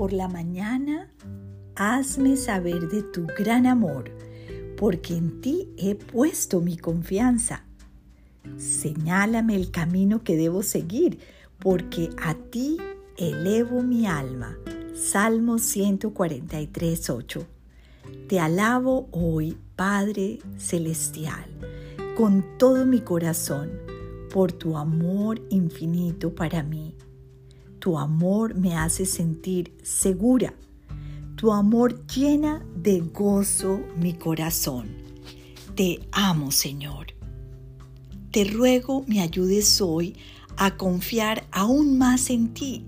por la mañana, hazme saber de tu gran amor, porque en ti he puesto mi confianza. Señálame el camino que debo seguir, porque a ti elevo mi alma. Salmo 143, 8. Te alabo hoy, Padre Celestial, con todo mi corazón, por tu amor infinito para mí. Tu amor me hace sentir segura. Tu amor llena de gozo mi corazón. Te amo, Señor. Te ruego me ayudes hoy a confiar aún más en ti,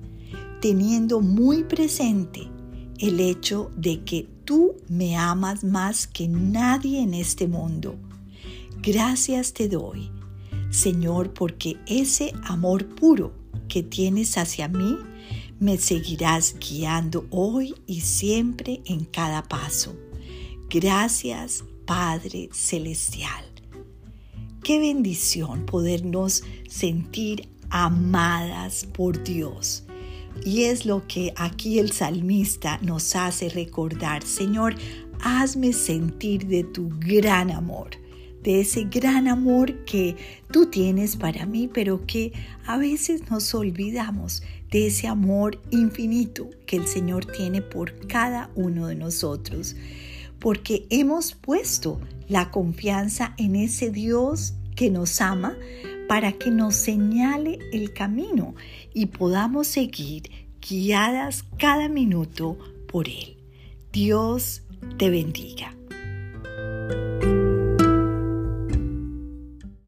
teniendo muy presente el hecho de que tú me amas más que nadie en este mundo. Gracias te doy, Señor, porque ese amor puro que tienes hacia mí me seguirás guiando hoy y siempre en cada paso. Gracias, Padre Celestial. Qué bendición podernos sentir amadas por Dios. Y es lo que aquí el salmista nos hace recordar, Señor, hazme sentir de tu gran amor, de ese gran amor que tú tienes para mí, pero que a veces nos olvidamos de ese amor infinito que el Señor tiene por cada uno de nosotros, porque hemos puesto la confianza en ese Dios que nos ama, para que nos señale el camino y podamos seguir guiadas cada minuto por Él. Dios te bendiga.